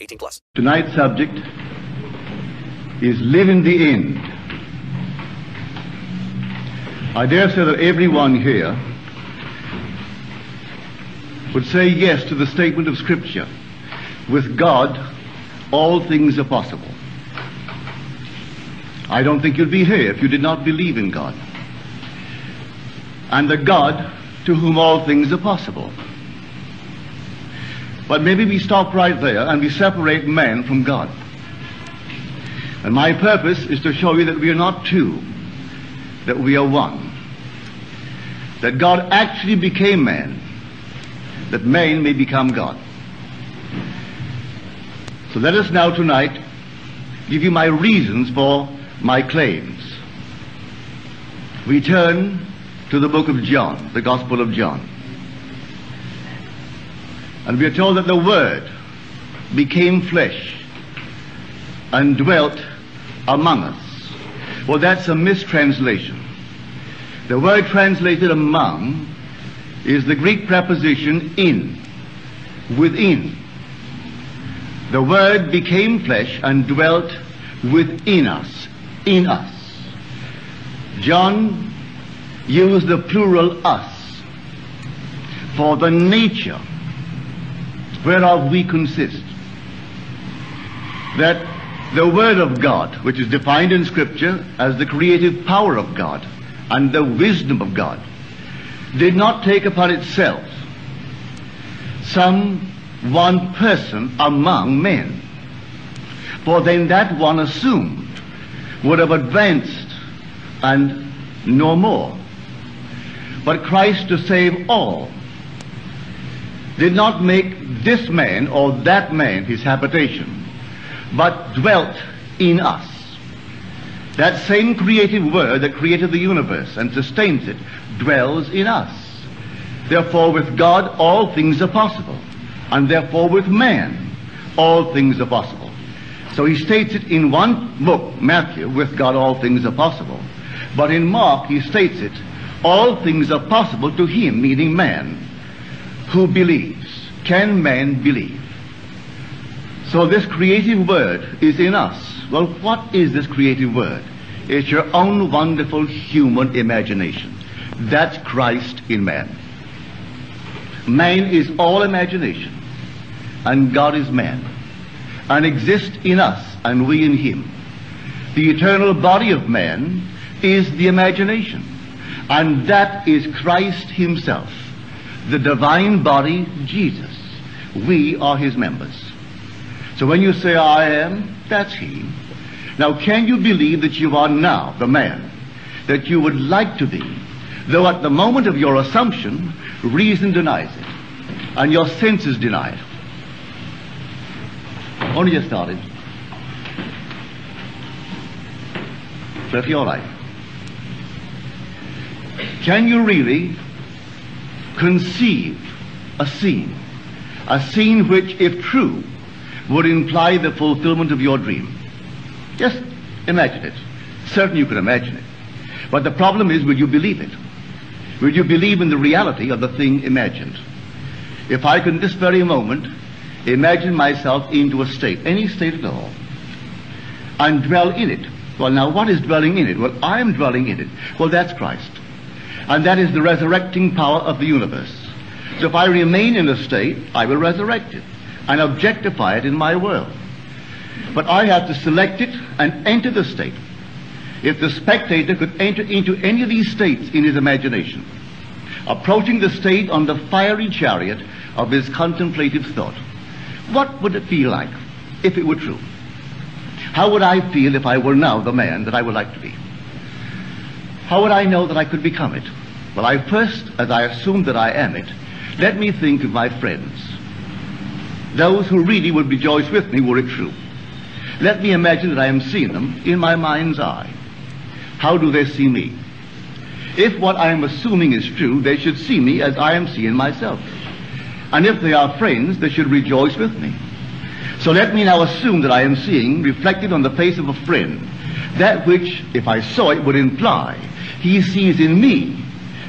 18 plus. Tonight's subject is living the end. I dare say that everyone here would say yes to the statement of Scripture. With God, all things are possible. I don't think you'd be here if you did not believe in God. And the God to whom all things are possible. But maybe we stop right there and we separate man from God. And my purpose is to show you that we are not two, that we are one. That God actually became man, that man may become God. So let us now tonight give you my reasons for my claims. We turn to the book of John, the Gospel of John. And we are told that the Word became flesh and dwelt among us. Well, that's a mistranslation. The word translated among is the Greek preposition in, within. The Word became flesh and dwelt within us, in us. John used the plural us for the nature whereof we consist. That the Word of God, which is defined in Scripture as the creative power of God and the wisdom of God, did not take upon itself some one person among men. For then that one assumed would have advanced and no more. But Christ to save all did not make this man or that man his habitation, but dwelt in us. That same creative word that created the universe and sustains it dwells in us. Therefore, with God, all things are possible. And therefore, with man, all things are possible. So he states it in one book, Matthew, with God, all things are possible. But in Mark, he states it, all things are possible to him, meaning man, who believes. Can man believe? So this creative word is in us. Well, what is this creative word? It's your own wonderful human imagination. That's Christ in man. Man is all imagination, and God is man, and exists in us, and we in him. The eternal body of man is the imagination, and that is Christ himself, the divine body, Jesus. We are his members. So when you say, I am, that's he. Now, can you believe that you are now the man that you would like to be, though at the moment of your assumption, reason denies it, and your senses deny it? Only just started. That's your life. Can you really conceive a scene, a scene which, if true, would imply the fulfillment of your dream? Just imagine it. Certainly you can imagine it. But the problem is, will you believe it? Will you believe in the reality of the thing imagined? If I can this very moment imagine myself into a state, any state at all, and dwell in it. Well, now what is dwelling in it? Well, I am dwelling in it. Well, that's Christ. And that is the resurrecting power of the universe. So if I remain in a state, I will resurrect it. and objectify it in my world. But I have to select it and enter the state. If the spectator could enter into any of these states in his imagination, approaching the state on the fiery chariot of his contemplative thought, what would it feel like if it were true? How would I feel if I were now the man that I would like to be? How would I know that I could become it? Well, I first, as I assume that I am it, let me think of my friends. Those who really would rejoice with me were it true. Let me imagine that I am seeing them in my mind's eye. How do they see me? If what I am assuming is true, they should see me as I am seeing myself. And if they are friends, they should rejoice with me. So let me now assume that I am seeing, reflected on the face of a friend, that which, if I saw it, would imply he sees in me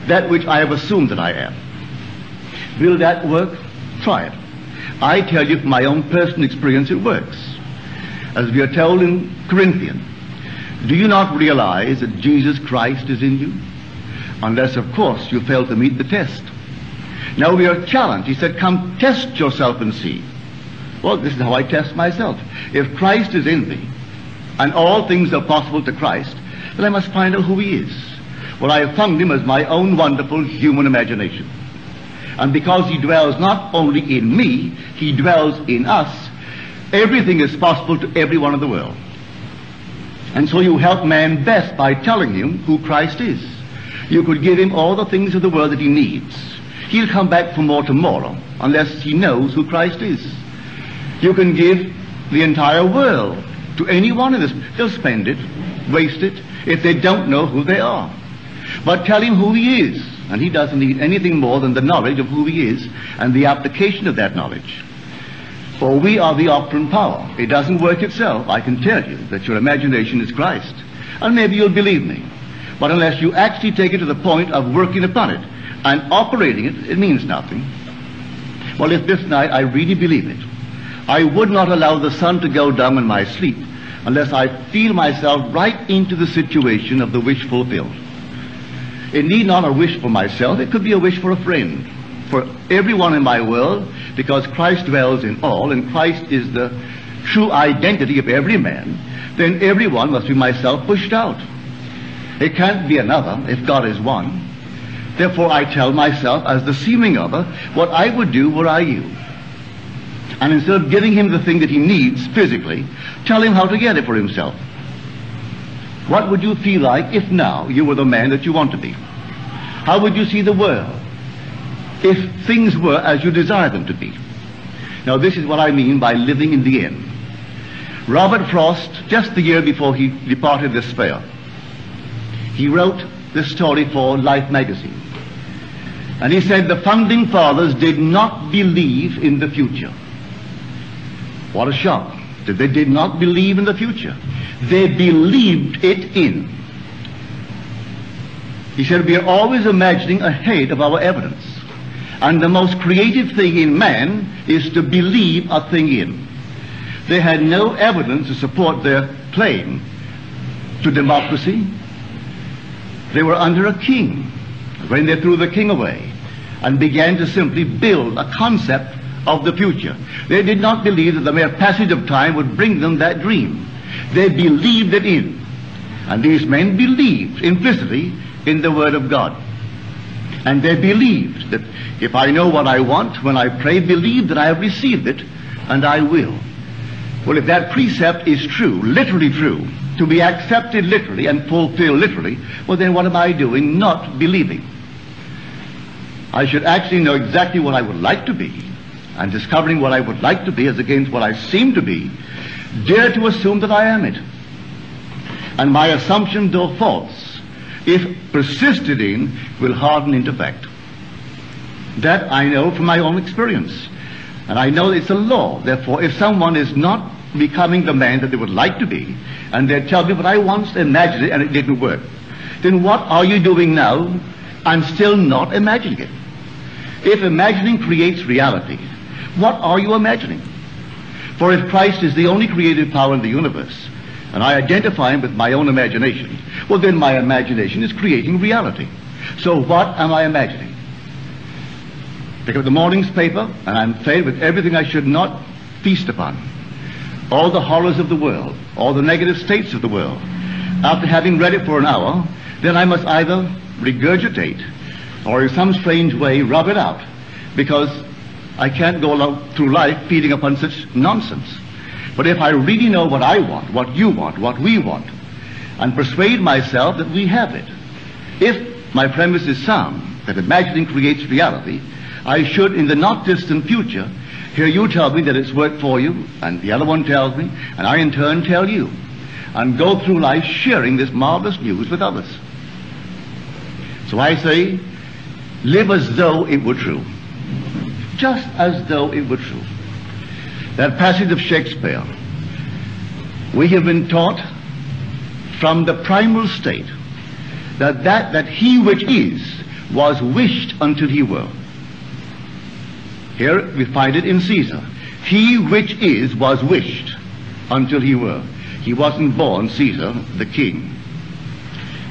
that which I have assumed that I am. Will that work? Try it. I tell you from my own personal experience, it works. As we are told in Corinthians, do you not realize that Jesus Christ is in you? Unless, of course, you fail to meet the test. Now we are challenged. He said, come test yourself and see. Well, this is how I test myself. If Christ is in me, and all things are possible to Christ, then I must find out who he is. Well, I have found him as my own wonderful human imagination. And because he dwells not only in me, he dwells in us, everything is possible to everyone in the world. And so you help man best by telling him who Christ is. You could give him all the things of the world that he needs. He'll come back for more tomorrow unless he knows who Christ is. You can give the entire world to anyone in this. They'll spend it, waste it, if they don't know who they are. But tell him who he is, and he doesn't need anything more than the knowledge of who he is and the application of that knowledge. For we are the operant power. It doesn't work itself. I can tell you that your imagination is Christ. And maybe you'll believe me. But unless you actually take it to the point of working upon it and operating it, it means nothing. Well, if this night I really believe it, I would not allow the sun to go down in my sleep unless I feel myself right into the situation of the wish fulfilled. It need not a wish for myself, it could be a wish for a friend, for everyone in my world, because Christ dwells in all, and Christ is the true identity of every man, then everyone must be myself pushed out. It can't be another if God is one. Therefore I tell myself, as the seeming other, what I would do were I you. And instead of giving him the thing that he needs physically, tell him how to get it for himself. What would you feel like if now you were the man that you want to be? How would you see the world if things were as you desire them to be? Now this is what I mean by living in the end. Robert Frost, just the year before he departed this sphere, he wrote this story for Life magazine. And he said the founding fathers did not believe in the future. What a shock that they did not believe in the future. They believed it in. He said we are always imagining ahead of our evidence. And the most creative thing in man is to believe a thing in. They had no evidence to support their claim to democracy. They were under a king when they threw the king away and began to simply build a concept of the future. They did not believe that the mere passage of time would bring them that dream. They believed it in. And these men believed implicitly in the Word of God. And they believed that if I know what I want, when I pray, believe that I have received it, and I will. Well, if that precept is true, literally true, to be accepted literally and fulfilled literally, well then what am I doing? Not believing. I should actually know exactly what I would like to be, and discovering what I would like to be as against what I seem to be, dare to assume that I am it. And my assumption, though false, if persisted in, will harden into fact. That I know from my own experience. And I know it's a law. Therefore, if someone is not becoming the man that they would like to be, and they tell me, but I once imagined it and it didn't work, then what are you doing now I'm still not imagining it? If imagining creates reality, what are you imagining? For if Christ is the only creative power in the universe, and I identify him with my own imagination, well then my imagination is creating reality. So what am I imagining? Pick up the morning's paper, and I'm fed with everything I should not feast upon. All the horrors of the world, all the negative states of the world. After having read it for an hour, then I must either regurgitate or in some strange way rub it out because I can't go through life feeding upon such nonsense. But if I really know what I want, what you want, what we want, and persuade myself that we have it, if my premise is sound, that imagining creates reality, I should, in the not distant future, hear you tell me that it's worked for you, and the other one tells me, and I in turn tell you, and go through life sharing this marvelous news with others. So I say, live as though it were true. Just as though it were true. That passage of Shakespeare, we have been taught from the primal state that that, that he which is was wished until he were. Here we find it in Caesar. He which is was wished until he were. He wasn't born Caesar, the king.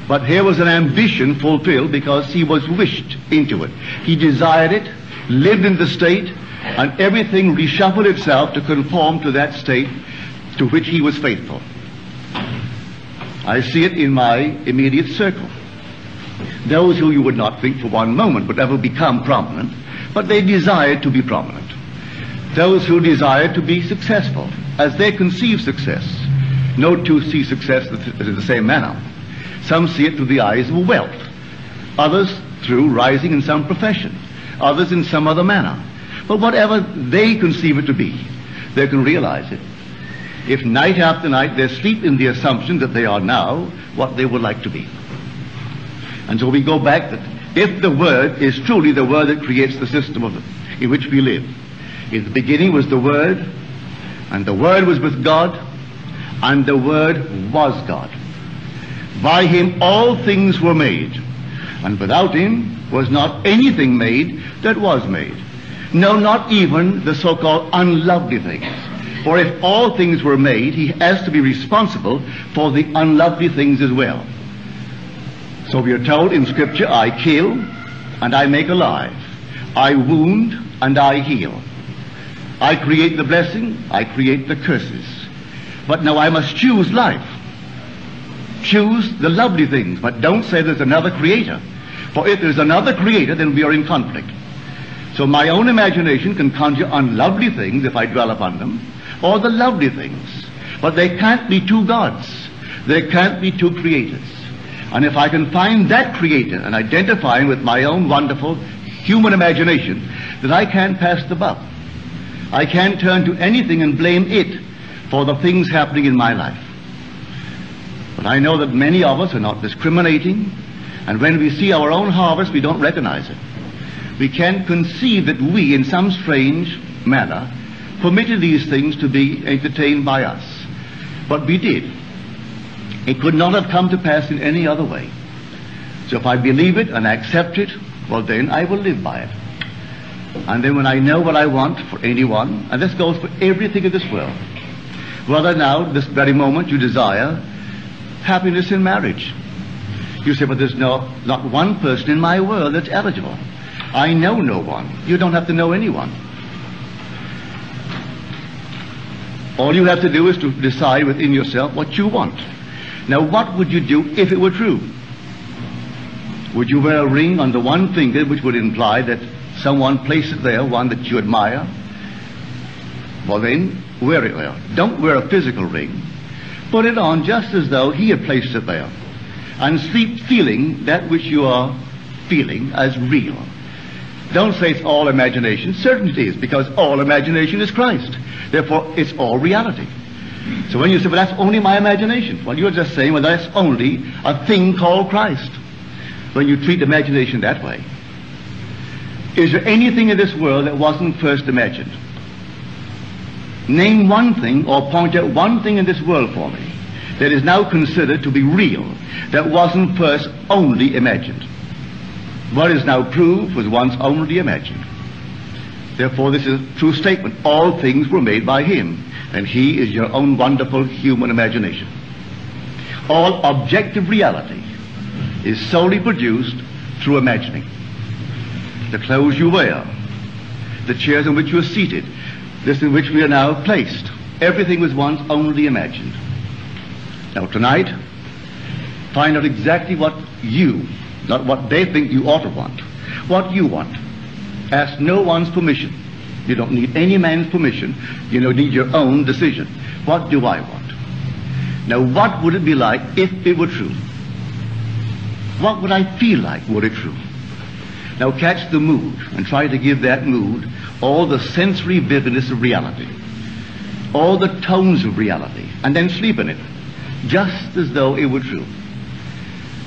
But here was an ambition fulfilled because he was wished into it. He desired it, lived in the state, and everything reshuffled itself to conform to that state to which he was faithful. I see it in my immediate circle. Those who you would not think for one moment would ever become prominent, but they desired to be prominent. Those who desired to be successful, as they conceive success. No two see success in the same manner. Some see it through the eyes of wealth, others through rising in some profession, others in some other manner. But whatever they conceive it to be, they can realize it. If night after night they sleep in the assumption that they are now what they would like to be. And so we go back that if the Word is truly the Word that creates the system of in which we live, in the beginning was the Word, and the Word was with God, and the Word was God. By him all things were made, and without him was not anything made that was made. No, not even the so-called unlovely things. For if all things were made, he has to be responsible for the unlovely things as well. So we are told in Scripture, I kill and I make alive. I wound and I heal. I create the blessing, I create the curses. But now I must choose life. Choose the lovely things, but don't say there's another creator. For if there's another creator, then we are in conflict. So my own imagination can conjure unlovely things if I dwell upon them, or the lovely things. But they can't be two gods. There can't be two creators. And if I can find that creator and identify him with my own wonderful human imagination, then I can't pass the buck. I can't turn to anything and blame it for the things happening in my life. But I know that many of us are not discriminating, and when we see our own harvest, we don't recognize it. We can conceive that we, in some strange manner, permitted these things to be entertained by us. But we did. It could not have come to pass in any other way. So if I believe it and accept it, well then I will live by it. And then when I know what I want for anyone, and this goes for everything in this world, whether now, this very moment, you desire happiness in marriage. You say, but there's no, not one person in my world that's eligible. I know no one. You don't have to know anyone. All you have to do is to decide within yourself what you want. Now, what would you do if it were true? Would you wear a ring on the one finger which would imply that someone placed it there, one that you admire? Well, then, wear it there. Don't wear a physical ring. Put it on just as though he had placed it there. And sleep feeling that which you are feeling as real. Don't say it's all imagination. Certainly it is, because all imagination is Christ. Therefore, it's all reality. So when you say, well, that's only my imagination, well, you're just saying, well, that's only a thing called Christ. When you treat imagination that way. Is there anything in this world that wasn't first imagined? Name one thing or point out one thing in this world for me that is now considered to be real that wasn't first only imagined. What is now proved was once only imagined. Therefore, this is a true statement. All things were made by Him, and He is your own wonderful human imagination. All objective reality is solely produced through imagining. The clothes you wear, the chairs in which you are seated, this in which we are now placed. Everything was once only imagined. Now tonight, find out exactly what you, not what they think you ought to want, what you want. Ask no one's permission. You don't need any man's permission. You need your own decision. What do I want? Now, what would it be like if it were true? What would I feel like were it true? Now, catch the mood and try to give that mood all the sensory vividness of reality, all the tones of reality, and then sleep in it, just as though it were true.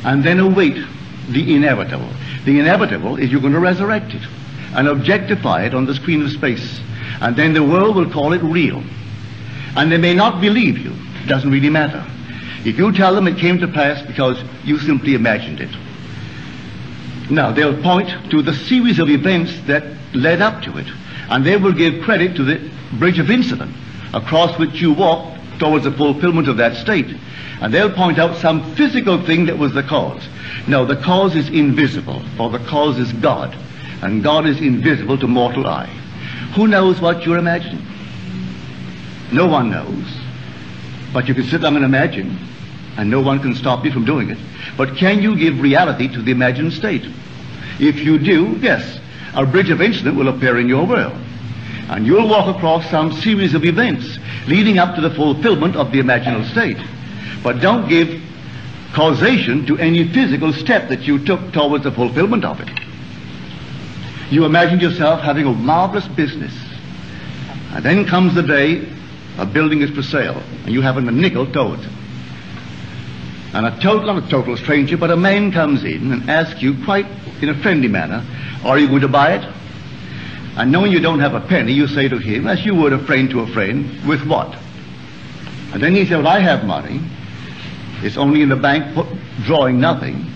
And then await the inevitable. The inevitable is you're going to resurrect it and objectify it on the screen of space. And then the world will call it real. And they may not believe you. It doesn't really matter. If you tell them it came to pass because you simply imagined it. Now, they'll point to the series of events that led up to it. And they will give credit to the bridge of incident across which you walked towards the fulfillment of that state. And they'll point out some physical thing that was the cause. No, the cause is invisible, or the cause is God. And God is invisible to mortal eye. Who knows what you're imagining? No one knows. But you can sit down and imagine, and no one can stop you from doing it. But can you give reality to the imagined state? If you do, yes, a bridge of incident will appear in your world. And you'll walk across some series of events leading up to the fulfillment of the imaginal state. But don't give causation to any physical step that you took towards the fulfillment of it. You imagined yourself having a marvelous business. And then comes the day a building is for sale, and you haven't a nickel towards it. And a total, not a total stranger, but a man comes in and asks you quite in a friendly manner, are you going to buy it? And knowing you don't have a penny, you say to him, as you would a friend to a friend, with what? And then he said, well, I have money. It's only in the bank drawing nothing.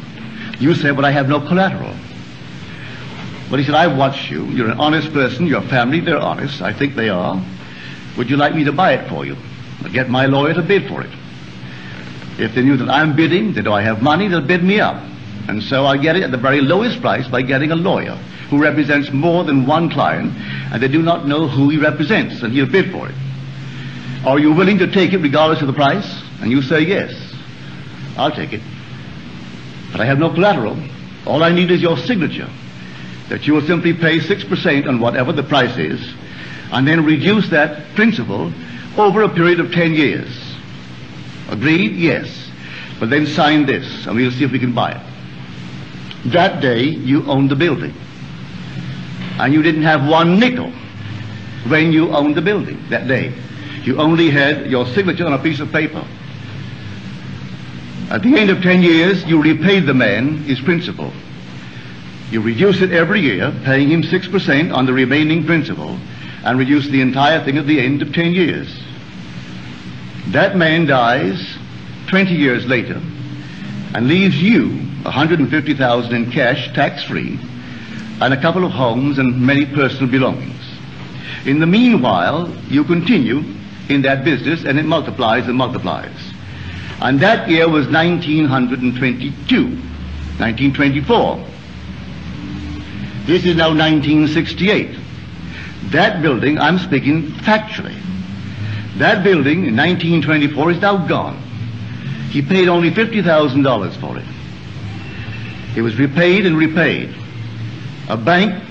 You say, well, I have no collateral. But he said, I've watched you. You're an honest person. Your family, they're honest. I think they are. Would you like me to buy it for you? I'll get my lawyer to bid for it. If they knew that I'm bidding, that I have money, they'll bid me up. And so I get it at the very lowest price by getting a lawyer who represents more than one client, and they do not know who he represents, and he'll bid for it. Are you willing to take it regardless of the price? And you say yes. I'll take it. But I have no collateral. All I need is your signature. That you will simply pay 6% on whatever the price is, and then reduce that principal over a period of 10 years. Agreed? Yes. But then sign this, and we'll see if we can buy it. That day, you owned the building. And you didn't have one nickel when you owned the building that day. You only had your signature on a piece of paper. At the end of 10 years, you repaid the man his principal. You reduce it every year, paying him 6% on the remaining principal, and reduce the entire thing at the end of 10 years. That man dies 20 years later and leaves you 150,000 in cash, tax-free, and a couple of homes and many personal belongings. In the meanwhile, you continue in that business and it multiplies and multiplies. And that year was 1922, 1924. This is now 1968. That building, I'm speaking factually. That building in 1924 is now gone. He paid only $50,000 for it. It was repaid and repaid. A bank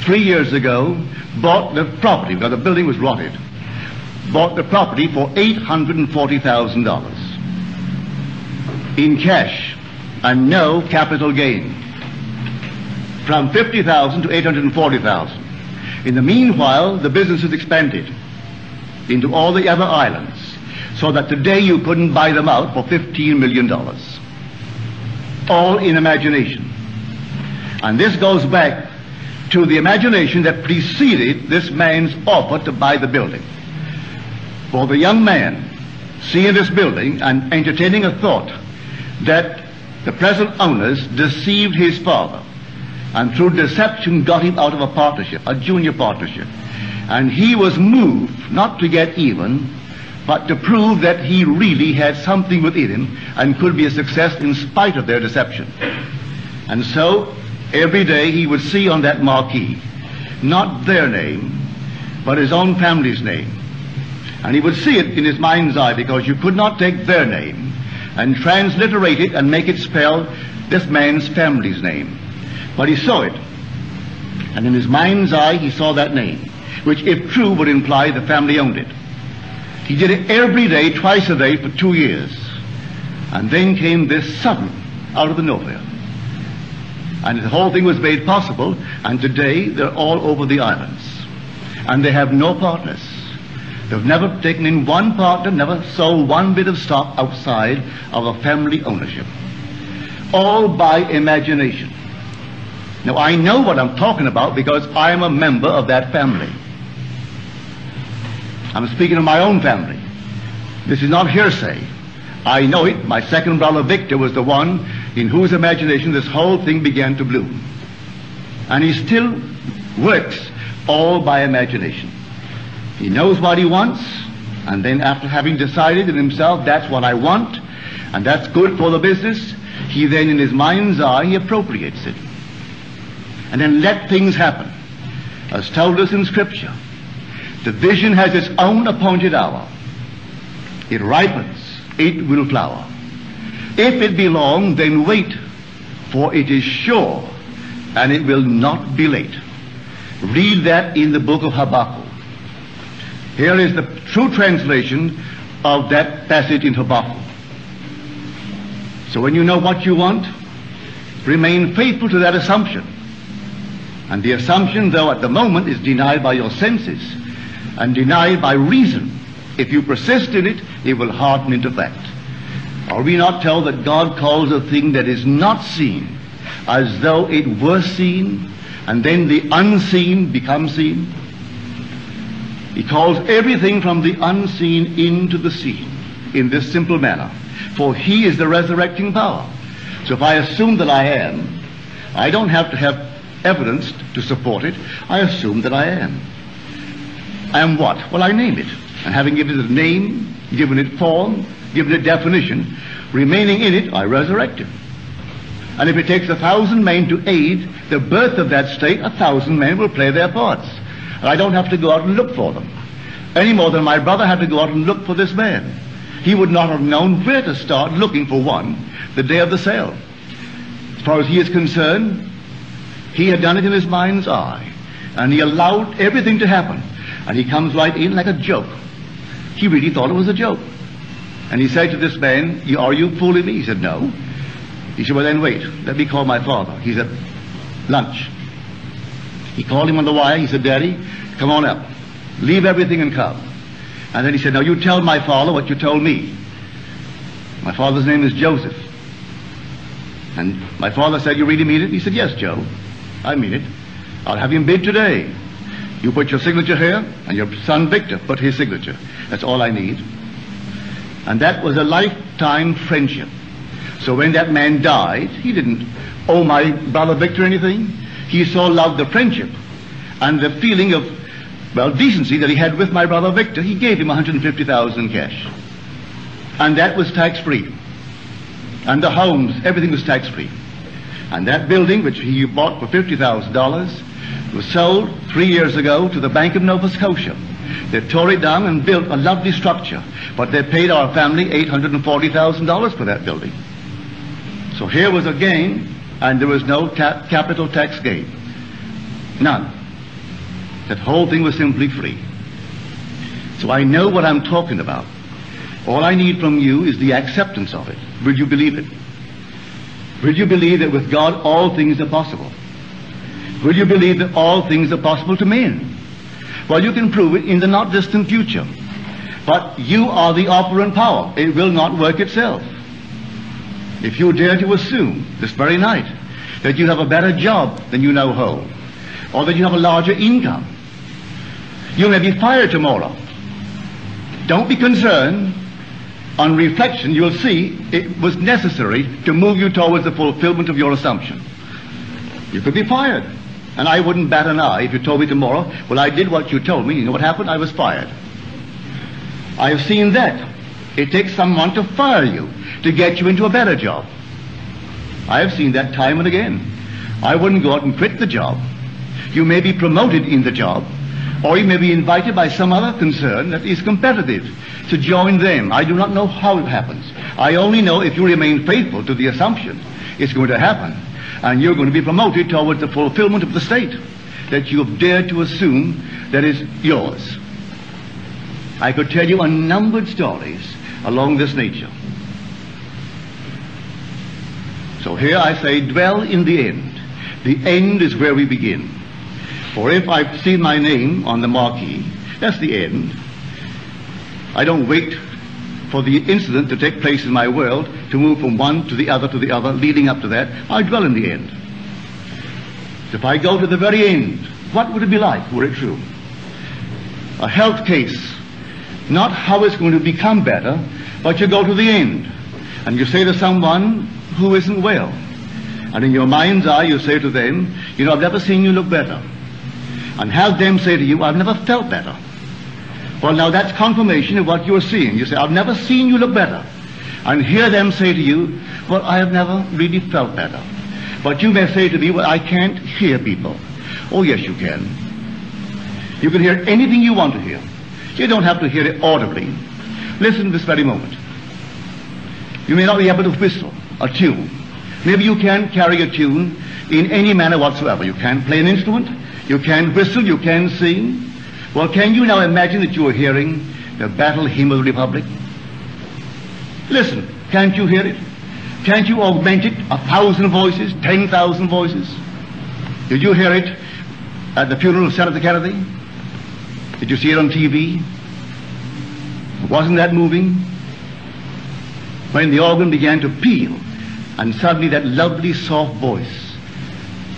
three years ago bought the property, because the building was rotted, bought the property for $840,000 in cash and no capital gain. From 50,000 to 840,000. In the meanwhile, the business has expanded into all the other islands, so that today you couldn't buy them out for $15 million. All in imagination. And this goes back to the imagination that preceded this man's offer to buy the building. For the young man seeing this building and entertaining a thought that the present owners deceived his father and through deception got him out of a partnership, a junior partnership. And he was moved not to get even, but to prove that he really had something within him and could be a success in spite of their deception. And so, every day he would see on that marquee, not their name, but his own family's name. And he would see it in his mind's eye because you could not take their name and transliterate it and make it spell this man's family's name. But he saw it. And in his mind's eye, he saw that name, which, if true, would imply the family owned it. He did it every day, twice a day, for two years. And then came this sudden, out of the nowhere. And the whole thing was made possible, and today they're all over the islands. And they have no partners. They've never taken in one partner, never sold one bit of stock outside of a family ownership. All by imagination. Now I know what I'm talking about because I am a member of that family. I'm speaking of my own family. This is not hearsay. I know it. My second brother Victor was the one in whose imagination this whole thing began to bloom. And he still works all by imagination. He knows what he wants, and then after having decided in himself that's what I want, and that's good for the business, he then in his mind's eye he appropriates it. And then let things happen. As told us in scripture, the vision has its own appointed hour. It ripens, it will flower. If it be long, then wait, for it is sure, and it will not be late. Read that in the book of Habakkuk. Here is the true translation of that passage in Habakkuk. So when you know what you want, remain faithful to that assumption. And the assumption, though at the moment, is denied by your senses and denied by reason. If you persist in it, it will harden into fact. Are we not told that God calls a thing that is not seen as though it were seen, and then the unseen becomes seen? He calls everything from the unseen into the seen in this simple manner. For he is the resurrecting power. So if I assume that I am, I don't have to have evidence to support it. I assume that I am. Am what? Well, I name it. And having given it a name, given it form, given it definition, remaining in it, I resurrect it. And if it takes a thousand men to aid the birth of that state, a thousand men will play their parts. And I don't have to go out and look for them. Any more than my brother had to go out and look for this man. He would not have known where to start looking for one the day of the sale. As far as he is concerned, he had done it in his mind's eye. And he allowed everything to happen. And he comes right in like a joke. He really thought it was a joke. And he said to this man, Are you fooling me? He said, No. He said, Well, then wait. Let me call my father. He's at lunch. He called him on the wire. He said, Daddy, come on up. Leave everything and come. And then he said, Now you tell my father what you told me. My father's name is Joseph. And my father said, You really mean it? He said, Yes, Joe. I mean it. I'll have him bid today. You put your signature here, and your son Victor put his signature. That's all I need. And that was a lifetime friendship. So when that man died, he didn't owe my brother Victor anything. He so loved the friendship and the feeling of, well, decency that he had with my brother Victor. He gave him 150,000 in cash. And that was tax-free. And the homes, everything was tax-free. And that building, which he bought for $50,000, was sold three years ago to the Bank of Nova Scotia. They tore it down and built a lovely structure, but they paid our family $840,000 for that building. So here was a gain, and there was no ta- capital tax gain. None. That whole thing was simply free. So I know what I'm talking about. All I need from you is the acceptance of it. Will you believe it? Will you believe that with God all things are possible? Will you believe that all things are possible to men? Well, you can prove it in the not distant future. But you are the operant power. It will not work itself. If you dare to assume this very night that you have a better job than you now hold, or that you have a larger income, you may be fired tomorrow. Don't be concerned. On reflection, you'll see it was necessary to move you towards the fulfillment of your assumption. You could be fired. And I wouldn't bat an eye if you told me tomorrow, well, I did what you told me. You know what happened? I was fired. I have seen that. It takes someone to fire you to get you into a better job. I have seen that time and again. I wouldn't go out and quit the job. You may be promoted in the job, or you may be invited by some other concern that is competitive to join them. I do not know how it happens. I only know if you remain faithful to the assumption it's going to happen, and you're going to be promoted towards the fulfillment of the state that you have dared to assume that is yours. I could tell you unnumbered stories along this nature. So here I say, dwell in the end. The end is where we begin. For if I've seen my name on the marquee, that's the end. I don't wait for the incident to take place in my world to move from one to the other to the other, leading up to that. I dwell in the end. If I go to the very end, what would it be like were it true? A health case, not how it's going to become better, but you go to the end and you say to someone who isn't well, and in your mind's eye you say to them, you know, I've never seen you look better. And have them say to you, I've never felt better. Well, now that's confirmation of what you're seeing. You say, I've never seen you look better. And hear them say to you, well, I have never really felt better. But you may say to me, well, I can't hear people. Oh, yes, you can. You can hear anything you want to hear. You don't have to hear it audibly. Listen this very moment. You may not be able to whistle a tune. Maybe you can carry a tune in any manner whatsoever. You can play an instrument. You can whistle. You can sing. Well, can you now imagine that you are hearing the battle hymn of the Republic? Listen, can't you hear it? Can't you augment it? A thousand voices, ten thousand voices. Did you hear it at the funeral of Senator Kennedy? Did you see it on TV? Wasn't that moving? When the organ began to peal, and suddenly that lovely soft voice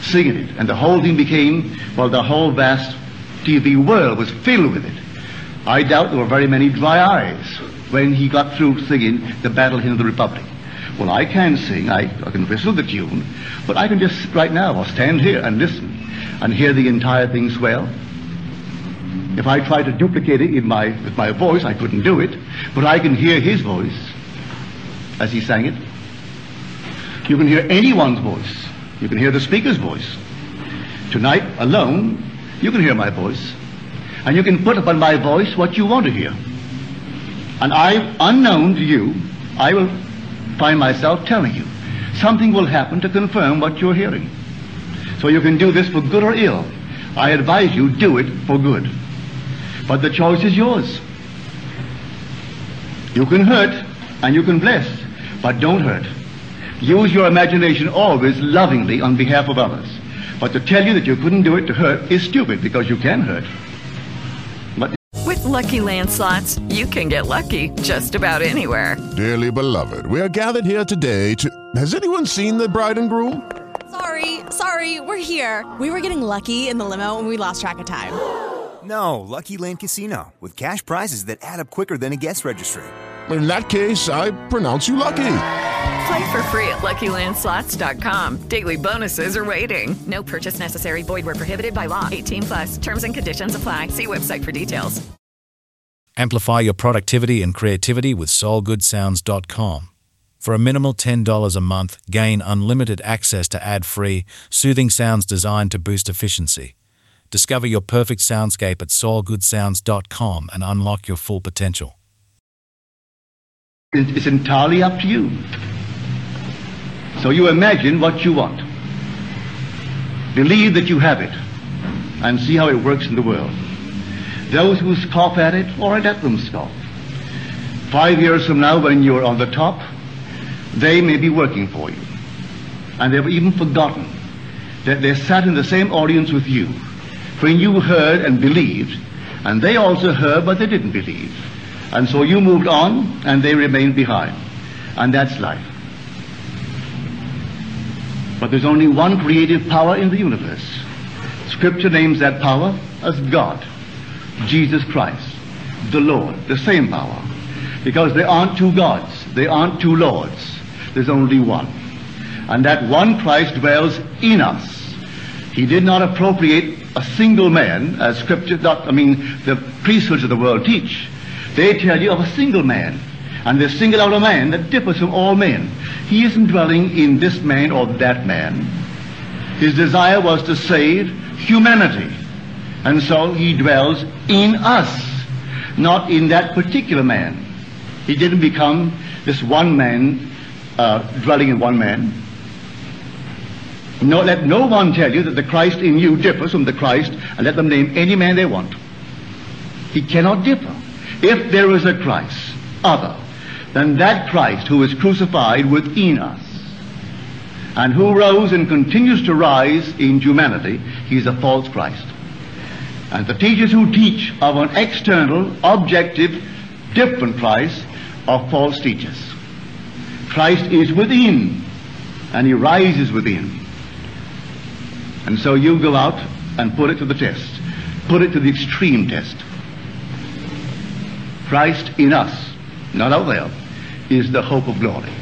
singing it, and the whole thing became, well, the whole vast TV world was filled with it. I doubt there were very many dry eyes when he got through singing the Battle Hymn of the Republic. Well, I can sing, I, I can whistle the tune, but I can just right now, I'll stand here and listen and hear the entire thing swell. If I tried to duplicate it in my, with my voice, I couldn't do it, but I can hear his voice as he sang it. You can hear anyone's voice. You can hear the speaker's voice. Tonight, alone, you can hear my voice. And you can put upon my voice what you want to hear. And I, unknown to you, I will find myself telling you. Something will happen to confirm what you're hearing. So you can do this for good or ill. I advise you do it for good. But the choice is yours. You can hurt and you can bless, but don't hurt. Use your imagination always lovingly on behalf of others. But to tell you that you couldn't do it to hurt is stupid because you can hurt. But With Lucky Land slots, you can get lucky just about anywhere. Dearly beloved, we are gathered here today to. Has anyone seen the bride and groom? Sorry, sorry, we're here. We were getting lucky in the limo and we lost track of time. No, Lucky Land Casino, with cash prizes that add up quicker than a guest registry. In that case, I pronounce you lucky. Play for free at LuckyLandSlots.com. Daily bonuses are waiting. No purchase necessary. Void where prohibited by law. 18 plus. Terms and conditions apply. See website for details. Amplify your productivity and creativity with SoulGoodSounds.com. For a minimal $10 a month, gain unlimited access to ad free, soothing sounds designed to boost efficiency. Discover your perfect soundscape at SoulGoodSounds.com and unlock your full potential. It's it's entirely up to you. So you imagine what you want. Believe that you have it and see how it works in the world. Those who scoff at it, right, let them scoff. Five years from now, when you're on the top, they may be working for you. And they've even forgotten that they sat in the same audience with you when you heard and believed, and they also heard, but they didn't believe. And so you moved on, and they remained behind. And that's life. But there's only one creative power in the universe. Scripture names that power as God, Jesus Christ, the Lord, the same power. Because there aren't two gods, there aren't two lords, there's only one. And that one Christ dwells in us. He did not appropriate a single man, as Scripture, not, I mean, the priesthoods of the world teach. They tell you of a single man. And they single out a man that differs from all men. He isn't dwelling in this man or that man. His desire was to save humanity. And so he dwells in us, not in that particular man. He didn't become this one man, uh, dwelling in one man. No, let no one tell you that the Christ in you differs from the Christ, and let them name any man they want. He cannot differ. If there is a Christ other than that Christ who is crucified within us, and who rose and continues to rise in humanity, he is a false Christ. And the teachers who teach of an external, objective, different Christ are false teachers. Christ is within, and he rises within. And so you go out and put it to the test. Put it to the extreme test. Christ in us, not out there, is the hope of glory.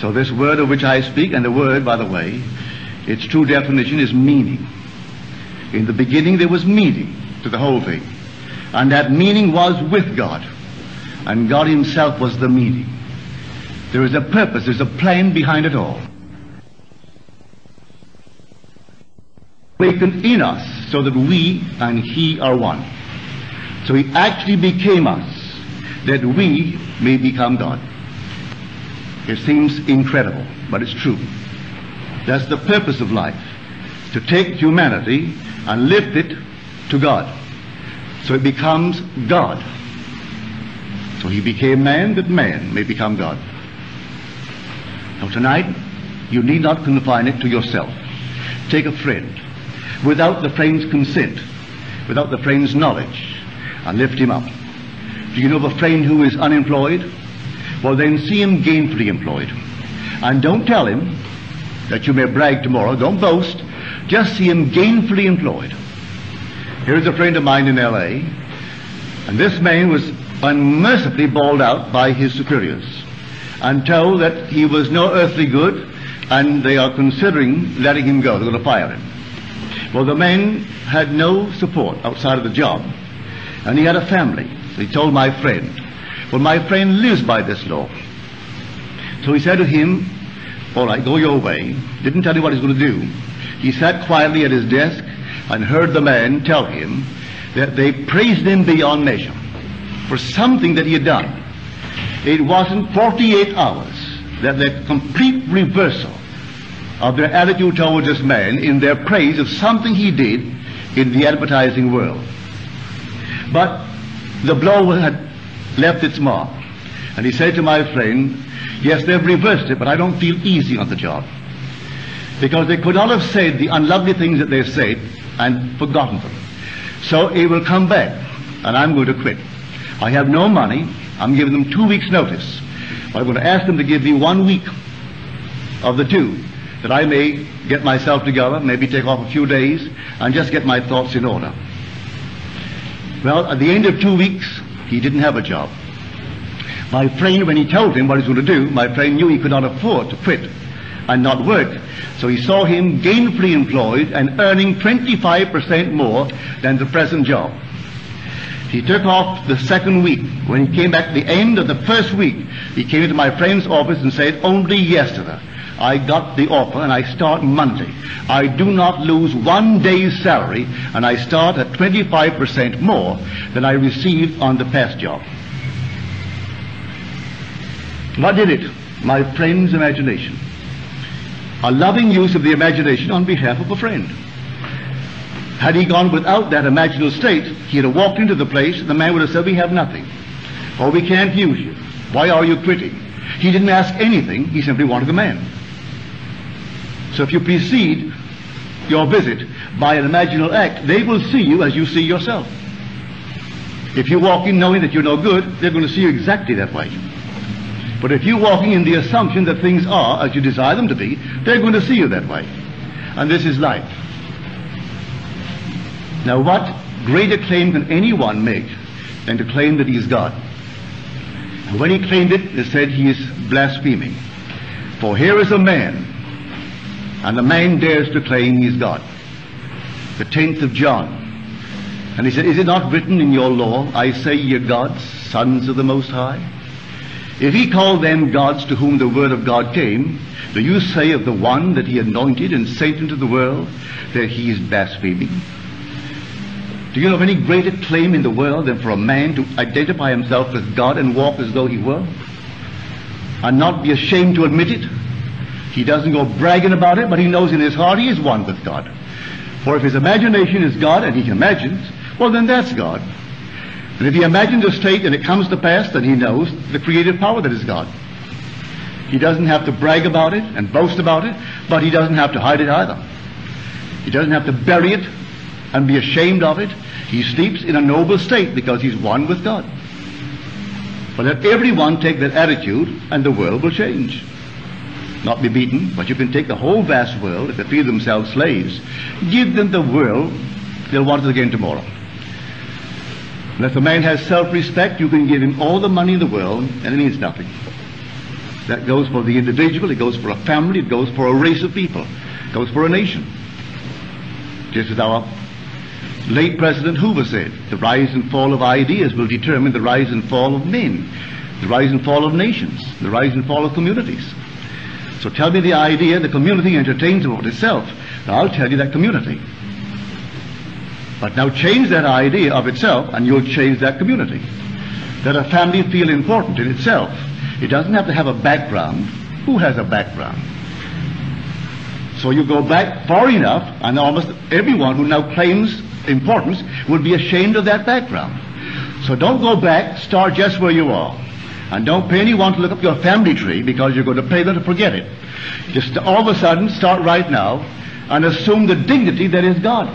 So this word of which I speak, and the word, by the way, its true definition is meaning. In the beginning there was meaning to the whole thing. And that meaning was with God. And God himself was the meaning. There is a purpose, there's a plan behind it all. Awakened in us so that we and he are one. So he actually became us that we may become God. It seems incredible, but it's true. That's the purpose of life, to take humanity and lift it to God. So it becomes God. So he became man that man may become God. Now tonight, you need not confine it to yourself. Take a friend, without the friend's consent, without the friend's knowledge, and lift him up. Do you know of a friend who is unemployed? Well, then see him gainfully employed. And don't tell him that you may brag tomorrow. Don't boast. Just see him gainfully employed. Here's a friend of mine in L.A., and this man was unmercifully bawled out by his superiors and told that he was no earthly good and they are considering letting him go. They're going to fire him. Well, the man had no support outside of the job, and he had a family. He told my friend, well, my friend lives by this law. So he said to him, all right, go your way. Didn't tell him what he's going to do. He sat quietly at his desk and heard the man tell him that they praised him beyond measure for something that he had done. It wasn't 48 hours that the complete reversal of their attitude towards this man in their praise of something he did in the advertising world. But the blow had left its mark. And he said to my friend, yes, they've reversed it, but I don't feel easy on the job. Because they could not have said the unlovely things that they said and forgotten them. So it will come back, and I'm going to quit. I have no money. I'm giving them two weeks' notice. But I'm going to ask them to give me one week of the two, that I may get myself together, maybe take off a few days, and just get my thoughts in order. Well, at the end of two weeks, he didn't have a job. My friend, when he told him what he was going to do, my friend knew he could not afford to quit and not work. So he saw him gainfully employed and earning 25% more than the present job. He took off the second week. When he came back at the end of the first week, he came into my friend's office and said, only yesterday I got the offer and I start Monday. I do not lose one day's salary and I start at 25% more than I received on the past job. What did it? My friend's imagination. A loving use of the imagination on behalf of a friend. Had he gone without that imaginal state, he'd have walked into the place, and the man would have said, We have nothing. Or we can't use you. Why are you quitting? He didn't ask anything, he simply wanted the man. So if you precede your visit by an imaginal act, they will see you as you see yourself. If you walk in knowing that you're no good, they're going to see you exactly that way. But if you're walking in the assumption that things are as you desire them to be, they're going to see you that way. And this is life. Now, what greater claim can anyone make than to claim that he is God? And when he claimed it, they said he is blaspheming. For here is a man, and the man dares to claim he is God. The 10th of John. And he said, Is it not written in your law, I say ye gods, sons of the Most High? If he called them gods to whom the word of God came, do you say of the one that he anointed and sent into the world that he is blaspheming? Do you know of any greater claim in the world than for a man to identify himself as God and walk as though he were? And not be ashamed to admit it? He doesn't go bragging about it, but he knows in his heart he is one with God. For if his imagination is God and he imagines, well then that's God. And if he imagines a state and it comes to pass, then he knows the creative power that is God. He doesn't have to brag about it and boast about it, but he doesn't have to hide it either. He doesn't have to bury it and be ashamed of it. He sleeps in a noble state because he's one with God. But let everyone take that attitude and the world will change. Not be beaten, but you can take the whole vast world, if they feel themselves slaves, give them the world, they'll want it again tomorrow. And if a man has self-respect, you can give him all the money in the world, and it means nothing. That goes for the individual, it goes for a family, it goes for a race of people, it goes for a nation. Just as our late President Hoover said, the rise and fall of ideas will determine the rise and fall of men, the rise and fall of nations, the rise and fall of communities. So tell me the idea the community entertains about itself. I'll tell you that community. But now change that idea of itself and you'll change that community. Let a family feel important in itself. It doesn't have to have a background. Who has a background? So you go back far enough and almost everyone who now claims importance would be ashamed of that background. So don't go back, start just where you are. And don't pay anyone to look up your family tree because you're going to pay them to forget it. Just all of a sudden start right now and assume the dignity that is God.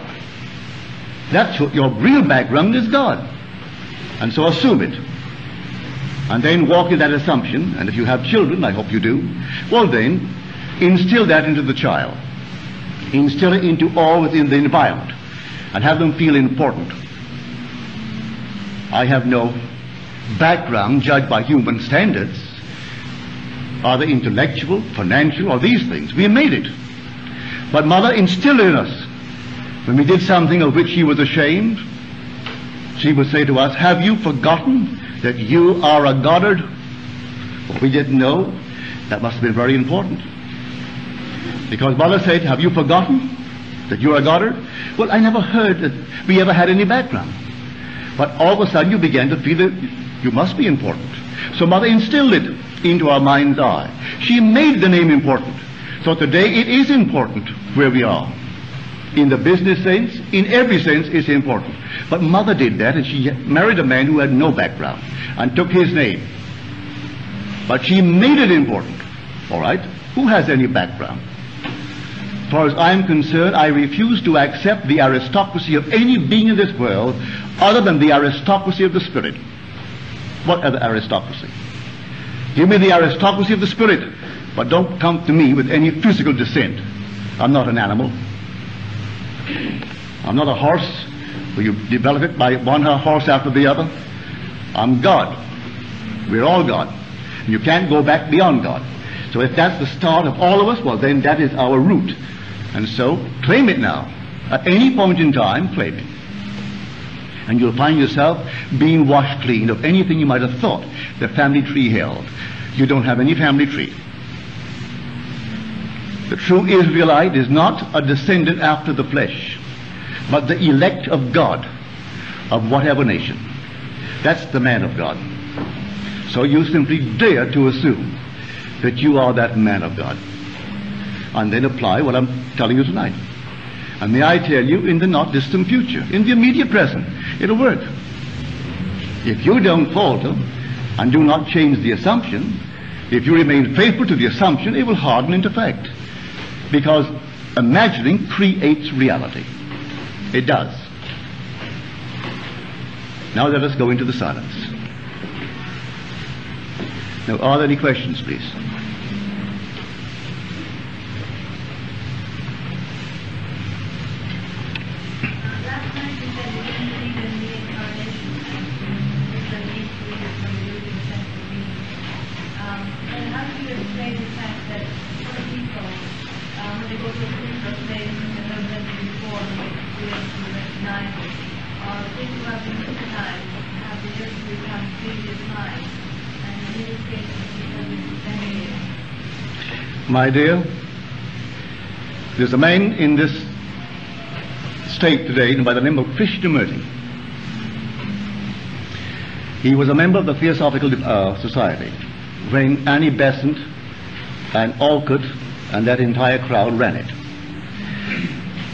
That's what your real background is God. And so assume it. And then walk in that assumption, and if you have children, I hope you do, well then, instill that into the child. Instill it into all within the environment, and have them feel important. I have no background judged by human standards, either intellectual, financial, or these things. We made it. But mother instilled in us when we did something of which she was ashamed, she would say to us, Have you forgotten that you are a Goddard? Well, we didn't know. That must have been very important. Because mother said, Have you forgotten that you're a Goddard? Well, I never heard that we ever had any background. But all of a sudden you began to feel that you must be important. So mother instilled it into our mind's eye. She made the name important. So today it is important where we are in the business sense, in every sense, it's important. But mother did that, and she married a man who had no background and took his name. But she made it important. All right? Who has any background? As far as I'm concerned, I refuse to accept the aristocracy of any being in this world other than the aristocracy of the spirit. What other aristocracy? Give me the aristocracy of the spirit, but don't come to me with any physical descent. I'm not an animal. I'm not a horse where you develop it by one horse after the other. I'm God. We're all God. You can't go back beyond God. So if that's the start of all of us, well then that is our root. And so claim it now. At any point in time, claim it. And you'll find yourself being washed clean of anything you might have thought the family tree held. You don't have any family tree. The true Israelite is not a descendant after the flesh, but the elect of God, of whatever nation. That's the man of God. So you simply dare to assume that you are that man of God. And then apply what I'm telling you tonight. And may I tell you, in the not distant future, in the immediate present, it'll work. If you don't falter and do not change the assumption, if you remain faithful to the assumption, it will harden into fact. Because imagining creates reality. It does. Now let us go into the silence. Now, are there any questions, please? My dear, there's a man in this state today by the name of Krishnamurti. He was a member of the Theosophical uh, Society when Annie Besant and Olcott and that entire crowd ran it.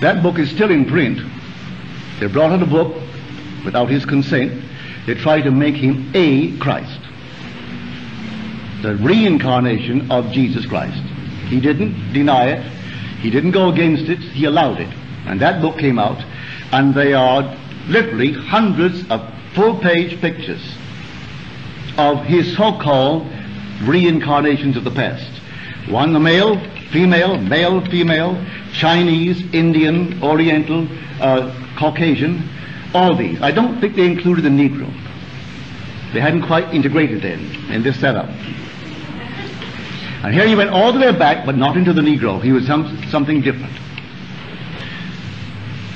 That book is still in print. They brought out a book without his consent. They tried to make him a Christ, the reincarnation of Jesus Christ. He didn't deny it. He didn't go against it. He allowed it. And that book came out, and they are literally hundreds of full-page pictures of his so-called reincarnations of the past. One the male, female, male, female, Chinese, Indian, Oriental, uh, Caucasian, all these. I don't think they included the Negro. They hadn't quite integrated then in this setup. And here he went all the way back, but not into the Negro. He was some, something different.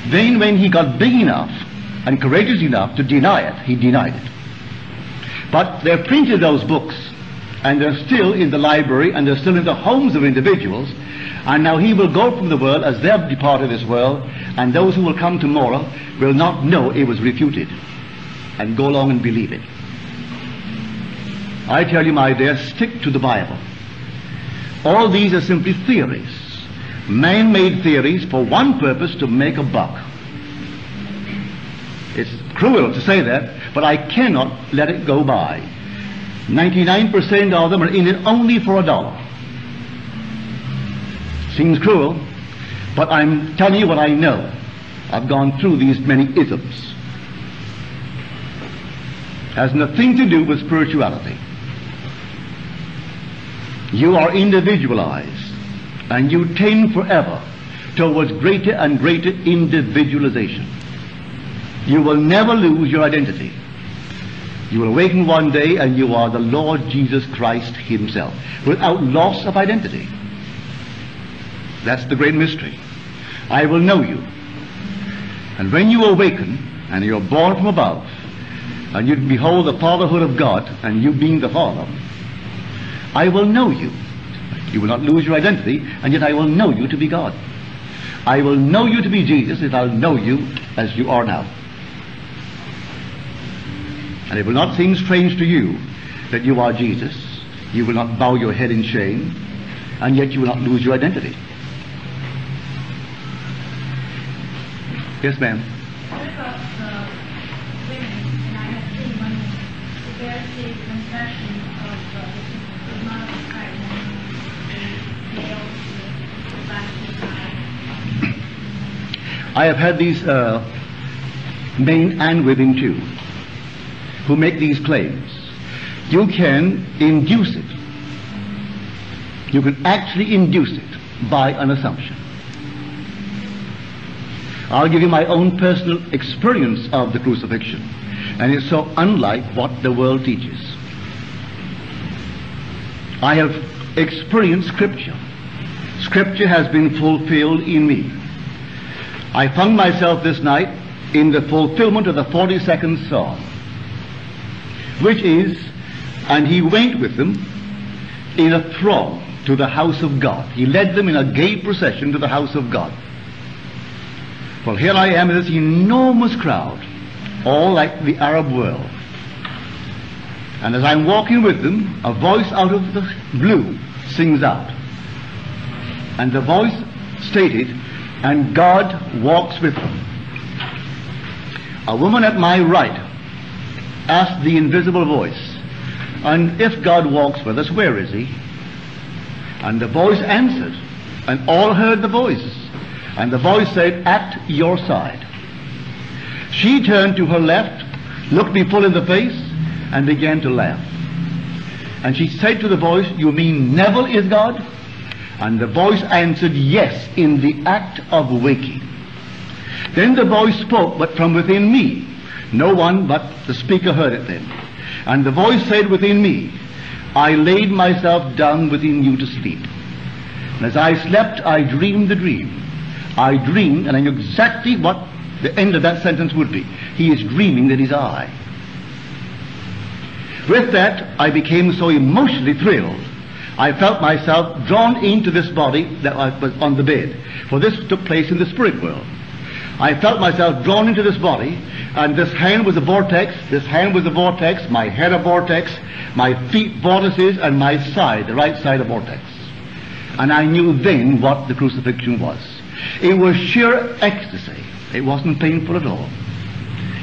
Then when he got big enough and courageous enough to deny it, he denied it. But they printed those books, and they're still in the library, and they're still in the homes of individuals, and now he will go from the world as they have departed this world, and those who will come tomorrow will not know it was refuted, and go along and believe it. I tell you, my dear, stick to the Bible. All these are simply theories, man-made theories for one purpose, to make a buck. It's cruel to say that, but I cannot let it go by. 99% of them are in it only for a dollar. Seems cruel, but I'm telling you what I know. I've gone through these many isms. Has nothing to do with spirituality. You are individualized, and you tend forever towards greater and greater individualization. You will never lose your identity. You will awaken one day and you are the Lord Jesus Christ Himself, without loss of identity. That's the great mystery. I will know you. And when you awaken and you're born from above, and you behold the fatherhood of God, and you being the Father, I will know you. You will not lose your identity, and yet I will know you to be God. I will know you to be Jesus if I'll know you as you are now. And it will not seem strange to you that you are Jesus. You will not bow your head in shame, and yet you will not lose your identity. Yes, ma'am. I have had these uh, men and women too who make these claims. You can induce it. You can actually induce it by an assumption. I'll give you my own personal experience of the crucifixion, and it's so unlike what the world teaches. I have experienced Scripture. Scripture has been fulfilled in me. I found myself this night in the fulfillment of the 42nd Psalm, which is, and he went with them in a throng to the house of God. He led them in a gay procession to the house of God. Well, here I am in this enormous crowd, all like the Arab world. And as I'm walking with them, a voice out of the blue sings out. And the voice stated, and God walks with them. A woman at my right asked the invisible voice, and if God walks with us, where is he? And the voice answered, and all heard the voice. And the voice said, At your side. She turned to her left, looked me full in the face, and began to laugh. And she said to the voice, You mean Neville is God? And the voice answered, Yes, in the act of waking. Then the voice spoke, but from within me. No one but the speaker heard it then. And the voice said within me, I laid myself down within you to sleep. And as I slept, I dreamed the dream. I dreamed, and I knew exactly what the end of that sentence would be. He is dreaming that he's I. With that, I became so emotionally thrilled. I felt myself drawn into this body that was on the bed. For this took place in the spirit world. I felt myself drawn into this body, and this hand was a vortex, this hand was a vortex, my head a vortex, my feet vortices, and my side, the right side a vortex. And I knew then what the crucifixion was. It was sheer ecstasy. It wasn't painful at all.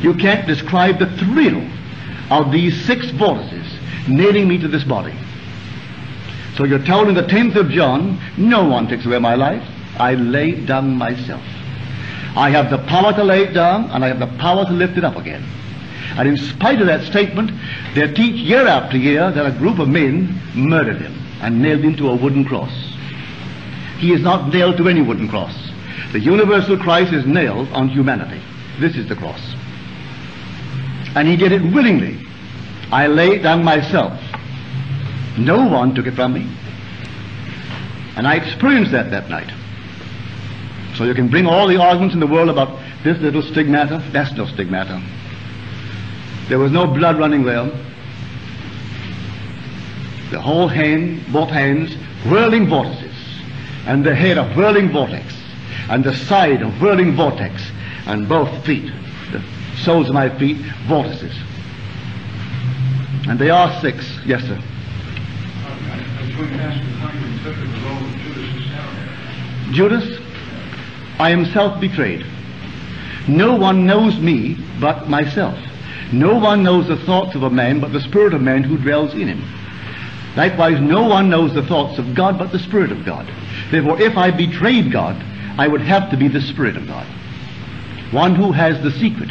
You can't describe the thrill of these six vortices nailing me to this body. So you're told in the 10th of John, no one takes away my life. I lay down myself. I have the power to lay it down, and I have the power to lift it up again. And in spite of that statement, they teach year after year that a group of men murdered him and nailed him to a wooden cross. He is not nailed to any wooden cross. The universal Christ is nailed on humanity. This is the cross. And he did it willingly. I lay down myself. No one took it from me. And I experienced that that night. So you can bring all the arguments in the world about this little stigmata. That's no stigmata. There was no blood running there. The whole hand, both hands, whirling vortices. And the head a whirling vortex. And the side a whirling vortex. And both feet, the soles of my feet, vortices. And they are six. Yes, sir. Judas, I am self-betrayed. No one knows me but myself. No one knows the thoughts of a man but the spirit of man who dwells in him. Likewise, no one knows the thoughts of God but the Spirit of God. Therefore, if I betrayed God, I would have to be the Spirit of God. One who has the secret.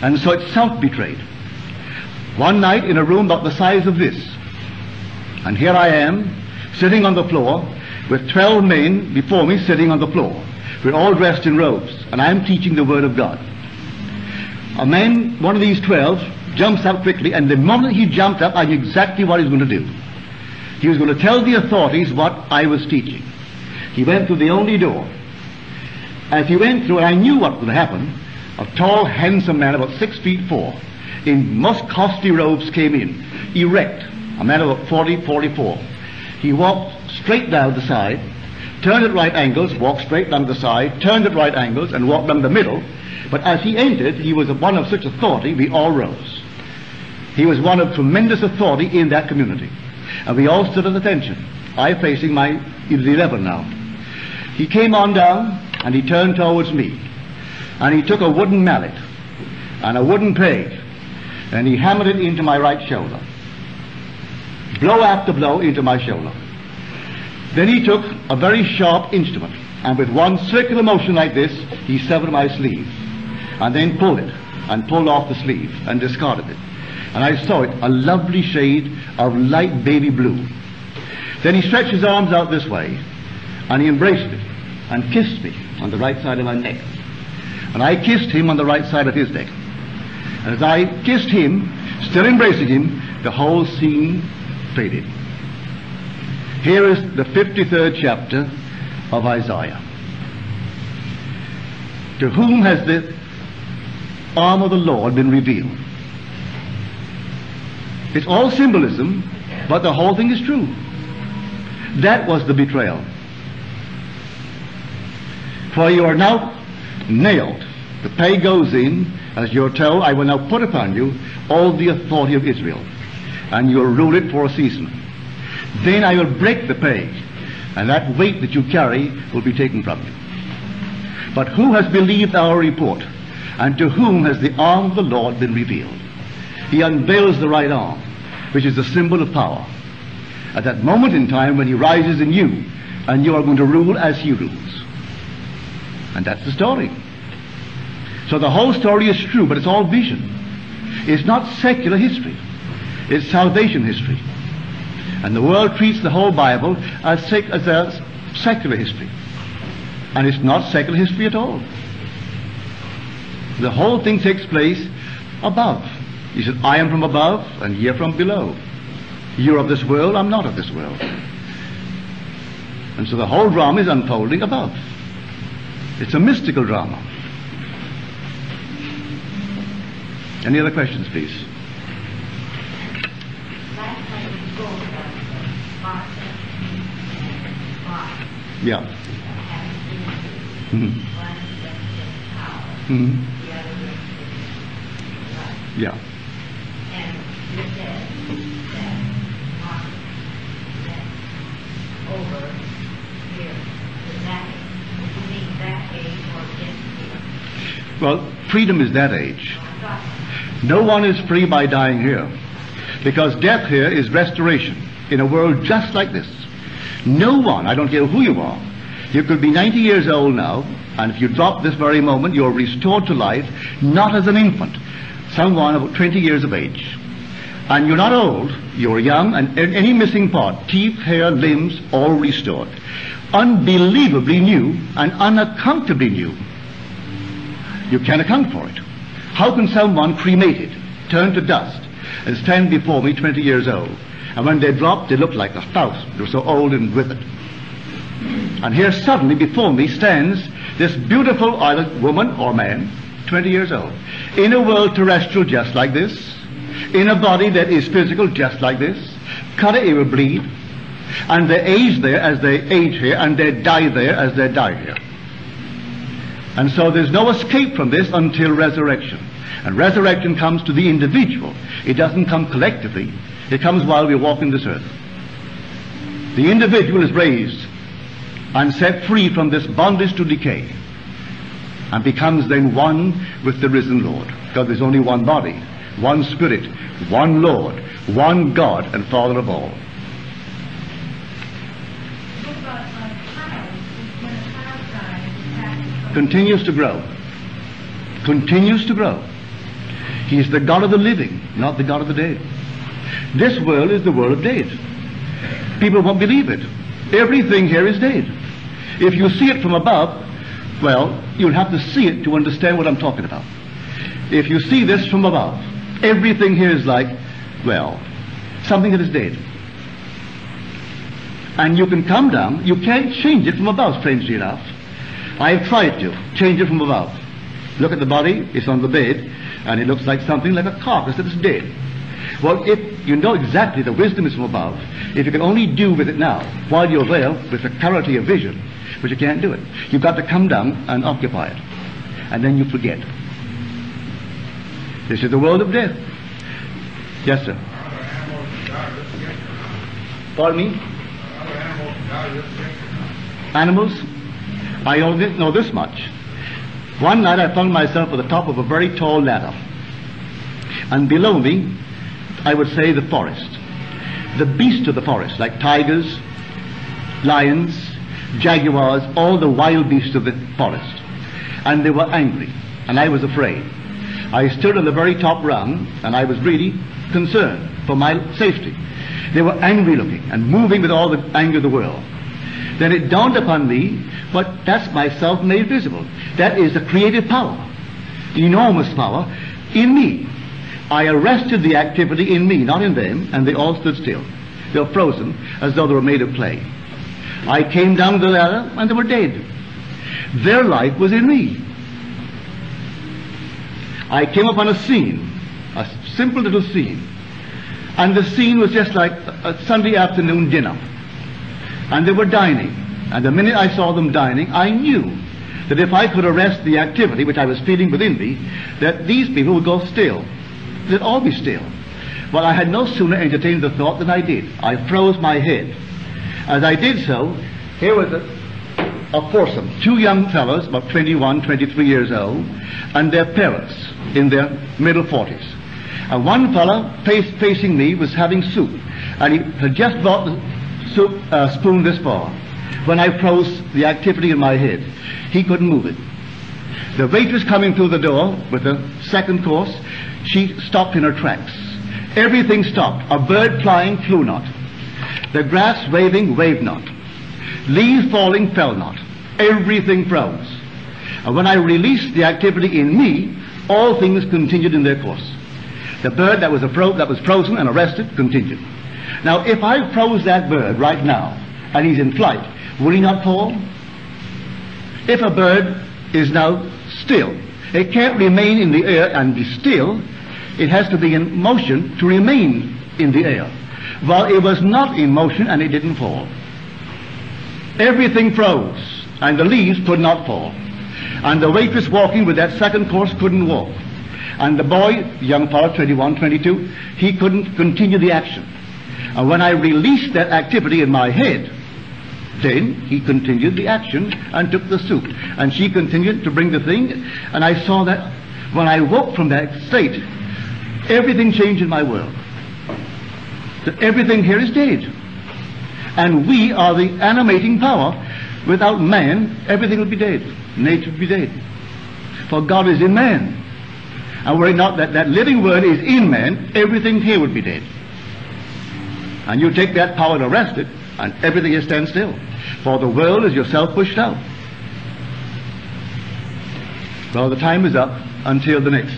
And so it's self-betrayed. One night in a room about the size of this, and here I am, sitting on the floor, with 12 men before me sitting on the floor. We're all dressed in robes, and I'm teaching the Word of God. A man, one of these 12, jumps up quickly, and the moment he jumped up, I knew exactly what he was going to do. He was going to tell the authorities what I was teaching. He went through the only door. As he went through, I knew what would happen, a tall, handsome man, about six feet four, in most costly robes, came in, erect, a man of 40, 44. He walked straight down the side, turned at right angles, walked straight down the side, turned at right angles, and walked down the middle. But as he entered, he was one of such authority, we all rose. He was one of tremendous authority in that community. And we all stood at attention. I facing my, it was 11 now. He came on down, and he turned towards me. And he took a wooden mallet, and a wooden peg, and he hammered it into my right shoulder. Blow after blow into my shoulder. Then he took a very sharp instrument, and with one circular motion like this, he severed my sleeve, and then pulled it, and pulled off the sleeve, and discarded it. And I saw it, a lovely shade of light baby blue. Then he stretched his arms out this way, and he embraced me, and kissed me on the right side of my neck. And I kissed him on the right side of his neck. And as I kissed him, still embracing him, the whole scene Here is the 53rd chapter of Isaiah. To whom has the arm of the Lord been revealed? It's all symbolism, but the whole thing is true. That was the betrayal. For you are now nailed. The pay goes in, as you're told, I will now put upon you all the authority of Israel, and you'll rule it for a season. Then I will break the peg, and that weight that you carry will be taken from you. But who has believed our report? And to whom has the arm of the Lord been revealed? He unveils the right arm, which is the symbol of power. At that moment in time when he rises in you, and you are going to rule as he rules. And that's the story. So the whole story is true, but it's all vision. It's not secular history. It's salvation history. And the world treats the whole Bible as, sec- as a secular history. And it's not secular history at all. The whole thing takes place above. He said, I am from above, and ye are from below. You're of this world, I'm not of this world. And so the whole drama is unfolding above. It's a mystical drama. Any other questions, please? Yeah. Mhm. Mhm. Yeah. Well, freedom is that age. No one is free by dying here. Because death here is restoration in a world just like this. No one, I don't care who you are, you could be 90 years old now, and if you drop this very moment, you're restored to life, not as an infant, someone about 20 years of age. And you're not old, you're young, and any missing part, teeth, hair, limbs, all restored. Unbelievably new and unaccountably new. You can't account for it. How can someone cremated, turn to dust, and stand before me 20 years old? And when they dropped, they looked like a thousand. They were so old and withered. And here suddenly before me stands this beautiful either woman or man, 20 years old, in a world terrestrial just like this, in a body that is physical just like this, cut it, it will bleed, and they age there as they age here, and they die there as they die here. And so there's no escape from this until resurrection. And resurrection comes to the individual. It doesn't come collectively. It comes while we walk in this earth. The individual is raised and set free from this bondage to decay and becomes then one with the risen Lord. Because there's only one body, one spirit, one Lord, one God and Father of all. Continues to grow. Continues to grow. He is the God of the living, not the God of the dead. This world is the world of dead. People won't believe it. Everything here is dead. If you see it from above, well, you'll have to see it to understand what I'm talking about. If you see this from above, everything here is like, well, something that is dead. And you can come down, you can't change it from above, strangely enough. I've tried to change it from above. Look at the body, it's on the bed, and it looks like something like a carcass that is dead. Well, if you know exactly the wisdom is from above, if you can only do with it now, while you're there with the clarity of vision, but you can't do it. You've got to come down and occupy it. And then you forget. This is the world of death. Yes, sir. Pardon me? Animals? I only know this much. One night I found myself at the top of a very tall ladder. And below me, I would say the forest. The beasts of the forest, like tigers, lions, jaguars, all the wild beasts of the forest. And they were angry, and I was afraid. I stood on the very top rung, and I was really concerned for my safety. They were angry looking and moving with all the anger of the world. Then it dawned upon me, but that's myself made visible. That is the creative power, the enormous power in me. I arrested the activity in me, not in them, and they all stood still. They were frozen as though they were made of clay. I came down the ladder and they were dead. Their life was in me. I came upon a scene, a simple little scene, and the scene was just like a Sunday afternoon dinner. And they were dining. And the minute I saw them dining, I knew that if I could arrest the activity which I was feeling within me, that these people would go still. They'd all be still. Well, I had no sooner entertained the thought than I did. I froze my head. As I did so, here was a, a foursome, two young fellows, about 21, 23 years old, and their parents in their middle 40s. And one fellow face, facing me was having soup, and he had just brought soup uh, spoon this far. When I froze the activity in my head, he couldn't move it. The waitress coming through the door with the second course, she stopped in her tracks. Everything stopped. A bird flying flew not. The grass waving waved not. Leaves falling fell not. Everything froze. And when I released the activity in me, all things continued in their course. The bird that was, fro- that was frozen and arrested continued. Now, if I froze that bird right now, and he's in flight, will he not fall? If a bird is now still, it can't remain in the air and be still. It has to be in motion to remain in the air. Well, it was not in motion and it didn't fall. everything froze, and the leaves could not fall. And the waitress walking with that second course couldn't walk. And the boy, young fellow, 21, 22, he couldn't continue the action. And when I released that activity in my head, then he continued the action and took the soup. And she continued to bring the thing. And I saw that when I woke from that state, everything changed in my world. That everything here is dead. And we are the animating power. Without man, everything would be dead. Nature would be dead. For God is in man. And were it not that that living word is in man, everything here would be dead. And you take that power to rest it, and everything is stand still. For the world is yourself pushed out. Well, the time is up until the next.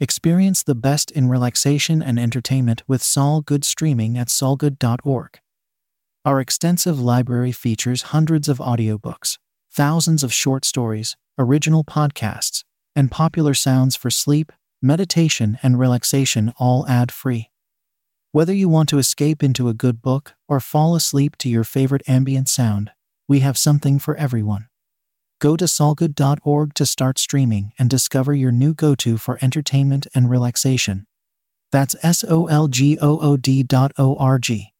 Experience the best in relaxation and entertainment with Sol Good streaming at solgood.org. Our extensive library features hundreds of audiobooks, thousands of short stories, original podcasts, and popular sounds for sleep, meditation, and relaxation, all ad free. Whether you want to escape into a good book or fall asleep to your favorite ambient sound, we have something for everyone. Go to solgood.org to start streaming and discover your new go to for entertainment and relaxation. That's S O L G O O D dot O R G.